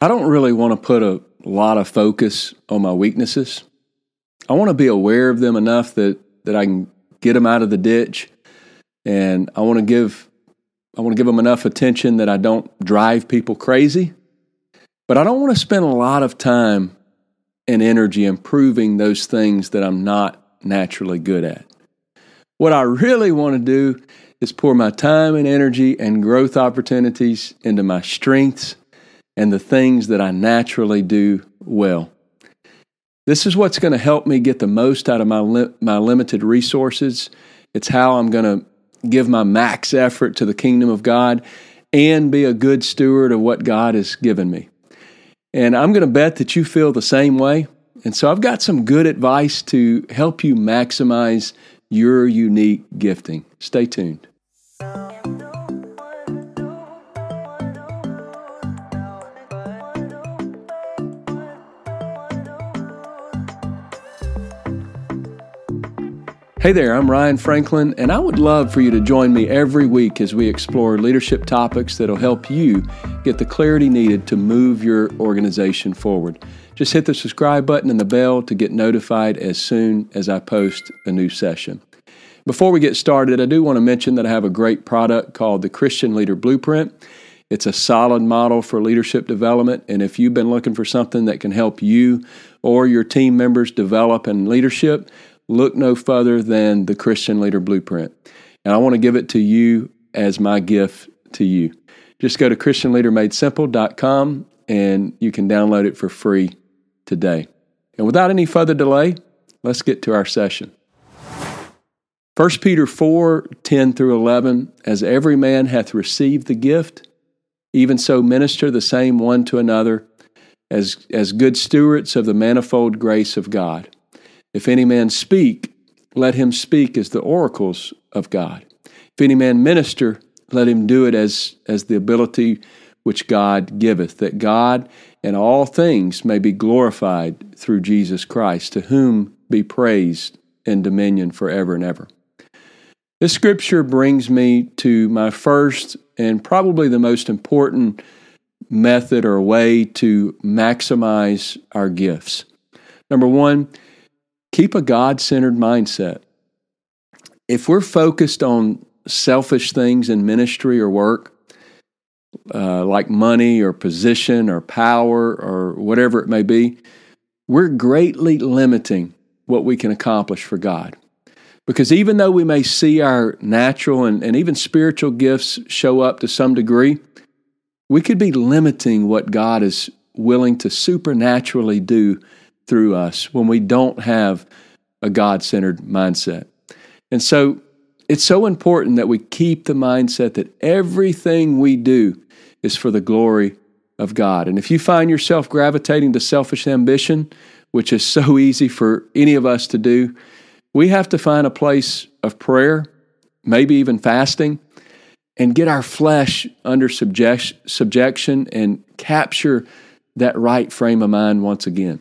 I don't really want to put a lot of focus on my weaknesses. I want to be aware of them enough that, that I can get them out of the ditch. And I want to give I want to give them enough attention that I don't drive people crazy. But I don't want to spend a lot of time and energy improving those things that I'm not naturally good at. What I really want to do is pour my time and energy and growth opportunities into my strengths and the things that I naturally do well. This is what's going to help me get the most out of my, li- my limited resources. It's how I'm going to give my max effort to the kingdom of God and be a good steward of what God has given me. And I'm going to bet that you feel the same way. And so I've got some good advice to help you maximize your unique gifting. Stay tuned. Hey there, I'm Ryan Franklin, and I would love for you to join me every week as we explore leadership topics that'll help you get the clarity needed to move your organization forward. Just hit the subscribe button and the bell to get notified as soon as I post a new session. Before we get started, I do want to mention that I have a great product called the Christian Leader Blueprint. It's a solid model for leadership development, and if you've been looking for something that can help you or your team members develop in leadership, look no further than the Christian Leader Blueprint. And I want to give it to you as my gift to you. Just go to ChristianLeaderMadeSimple.com and you can download it for free today. And without any further delay, let's get to our session. 1 Peter 4 10 through 11, as every man hath received the gift, even so minister the same one to another as, as good stewards of the manifold grace of God. If any man speak, let him speak as the oracles of God. If any man minister, let him do it as, as the ability which God giveth, that God in all things may be glorified through Jesus Christ, to whom be praised and dominion forever and ever. This scripture brings me to my first and probably the most important method or way to maximize our gifts. Number one, keep a God centered mindset. If we're focused on selfish things in ministry or work, uh, like money or position or power or whatever it may be, we're greatly limiting what we can accomplish for God. Because even though we may see our natural and, and even spiritual gifts show up to some degree, we could be limiting what God is willing to supernaturally do through us when we don't have a God centered mindset. And so it's so important that we keep the mindset that everything we do is for the glory of God. And if you find yourself gravitating to selfish ambition, which is so easy for any of us to do, we have to find a place of prayer, maybe even fasting, and get our flesh under subject, subjection and capture that right frame of mind once again.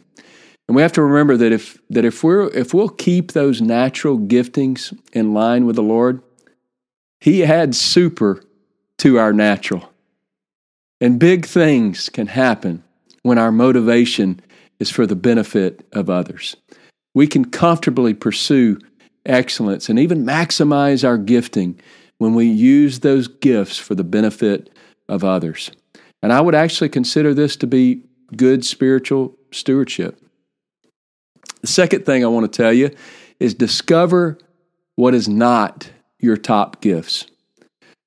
And we have to remember that if that if we're if we'll keep those natural giftings in line with the Lord, He adds super to our natural. And big things can happen when our motivation is for the benefit of others. We can comfortably pursue excellence and even maximize our gifting when we use those gifts for the benefit of others. And I would actually consider this to be good spiritual stewardship. The second thing I want to tell you is discover what is not your top gifts.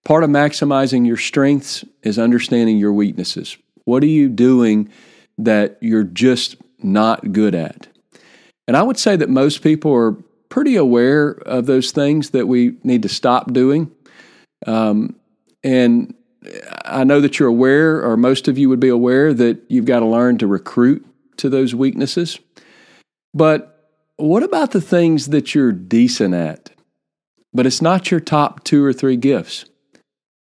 Part of maximizing your strengths is understanding your weaknesses. What are you doing that you're just not good at? And I would say that most people are pretty aware of those things that we need to stop doing. Um, and I know that you're aware, or most of you would be aware, that you've got to learn to recruit to those weaknesses. But what about the things that you're decent at, but it's not your top two or three gifts?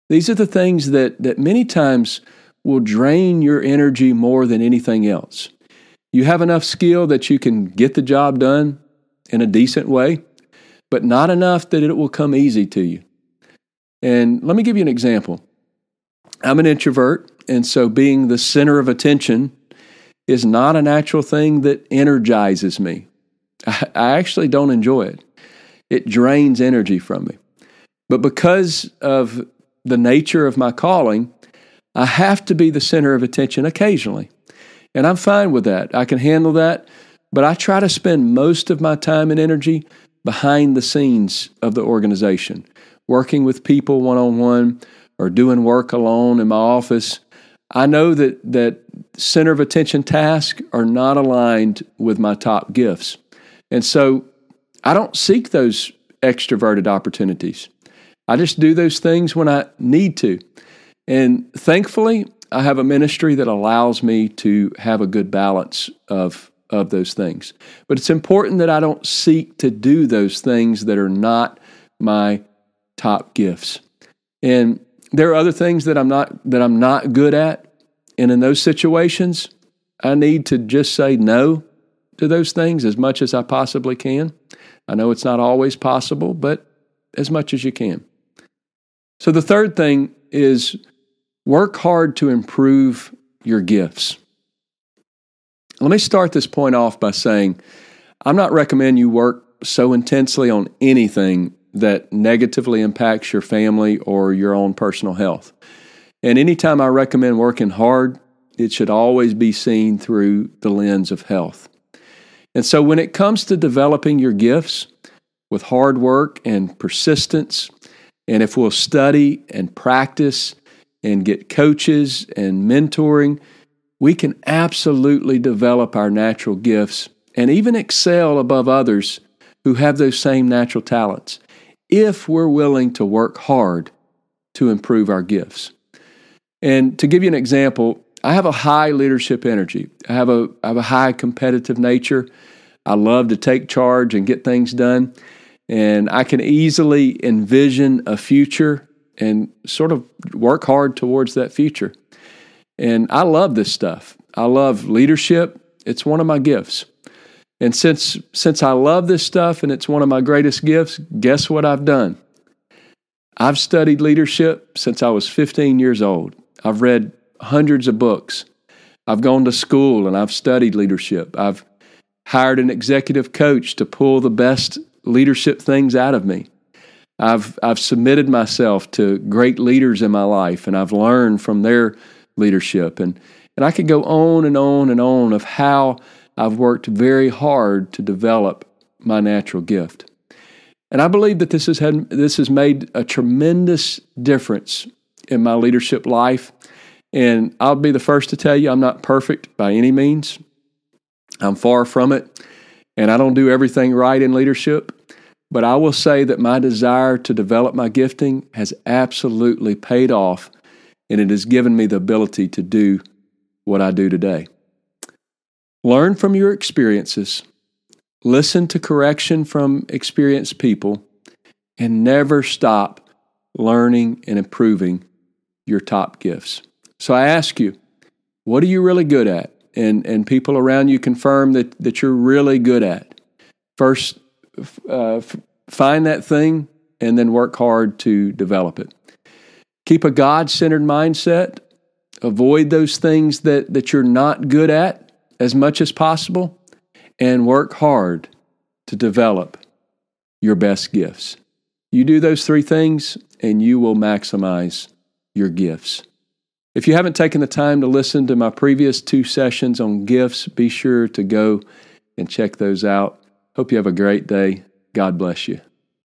These are the things that, that many times will drain your energy more than anything else. You have enough skill that you can get the job done in a decent way, but not enough that it will come easy to you. And let me give you an example. I'm an introvert, And so being the center of attention is not a natural thing that energizes me. I, I actually don't enjoy it. It drains energy from me. But because of the nature of my calling, I have to be the center of attention occasionally. And I'm fine with that. I can handle that. But I try to spend most of my time and energy behind the scenes of the organization, working with people one on one or doing work alone in my office. I know that, that center of attention tasks are not aligned with my top gifts. And so I don't seek those extroverted opportunities. I just do those things when I need to. And thankfully, I have a ministry that allows me to have a good balance of, of those things. But it's important that I don't seek to do those things that are not my top gifts. And there are other things that I'm not that I'm not good at. And in those situations, I need to just say no to those things as much as I possibly can. I know it's not always possible, but as much as you can. So the third thing is work hard to improve your gifts. Let me start this point off by saying I'm not recommending you work so intensely on anything that negatively impacts your family or your own personal health. And anytime I recommend working hard, it should always be seen through the lens of health. And so when it comes to developing your gifts with hard work and persistence, and if we'll study and practice and get coaches and mentoring, we can absolutely develop our natural gifts and even excel above others who have those same natural talents if we're willing to work hard to improve our gifts. And to give you an example, I have a high leadership energy. I have a I have a high competitive nature. I love to take charge and get things done. And I can easily envision a future and sort of work hard towards that future. And I love this stuff. I love leadership. It's one of my gifts. And since since I love this stuff and it's one of my greatest gifts, guess what I've done? I've studied leadership since I was 15 years old. I've read hundreds of books. I've gone to school and I've studied leadership. I've hired an executive coach to pull the best leadership things out of me. I've I've submitted myself to great leaders in my life and I've learned from their leadership and and I could go on and on and on of how I've worked very hard to develop my natural gift. And I believe that this has had this has made a tremendous difference in my leadership life. And I'll be the first to tell you I'm not perfect by any means. I'm far from it. And I don't do everything right in leadership. But I will say that my desire to develop my gifting has absolutely paid off, and it has given me the ability to do what I do today. Learn from your experiences, listen to correction from experienced people, and never stop learning and improving your top gifts. So I ask you, what are you really good at? And, and people around you confirm that, that you're really good at. First, uh, find that thing and then work hard to develop it. Keep a God centered mindset. Avoid those things that, that you're not good at as much as possible. And work hard to develop your best gifts. You do those three things, and you will maximize your gifts. If you haven't taken the time to listen to my previous two sessions on gifts, be sure to go and check those out. Hope you have a great day. God bless you.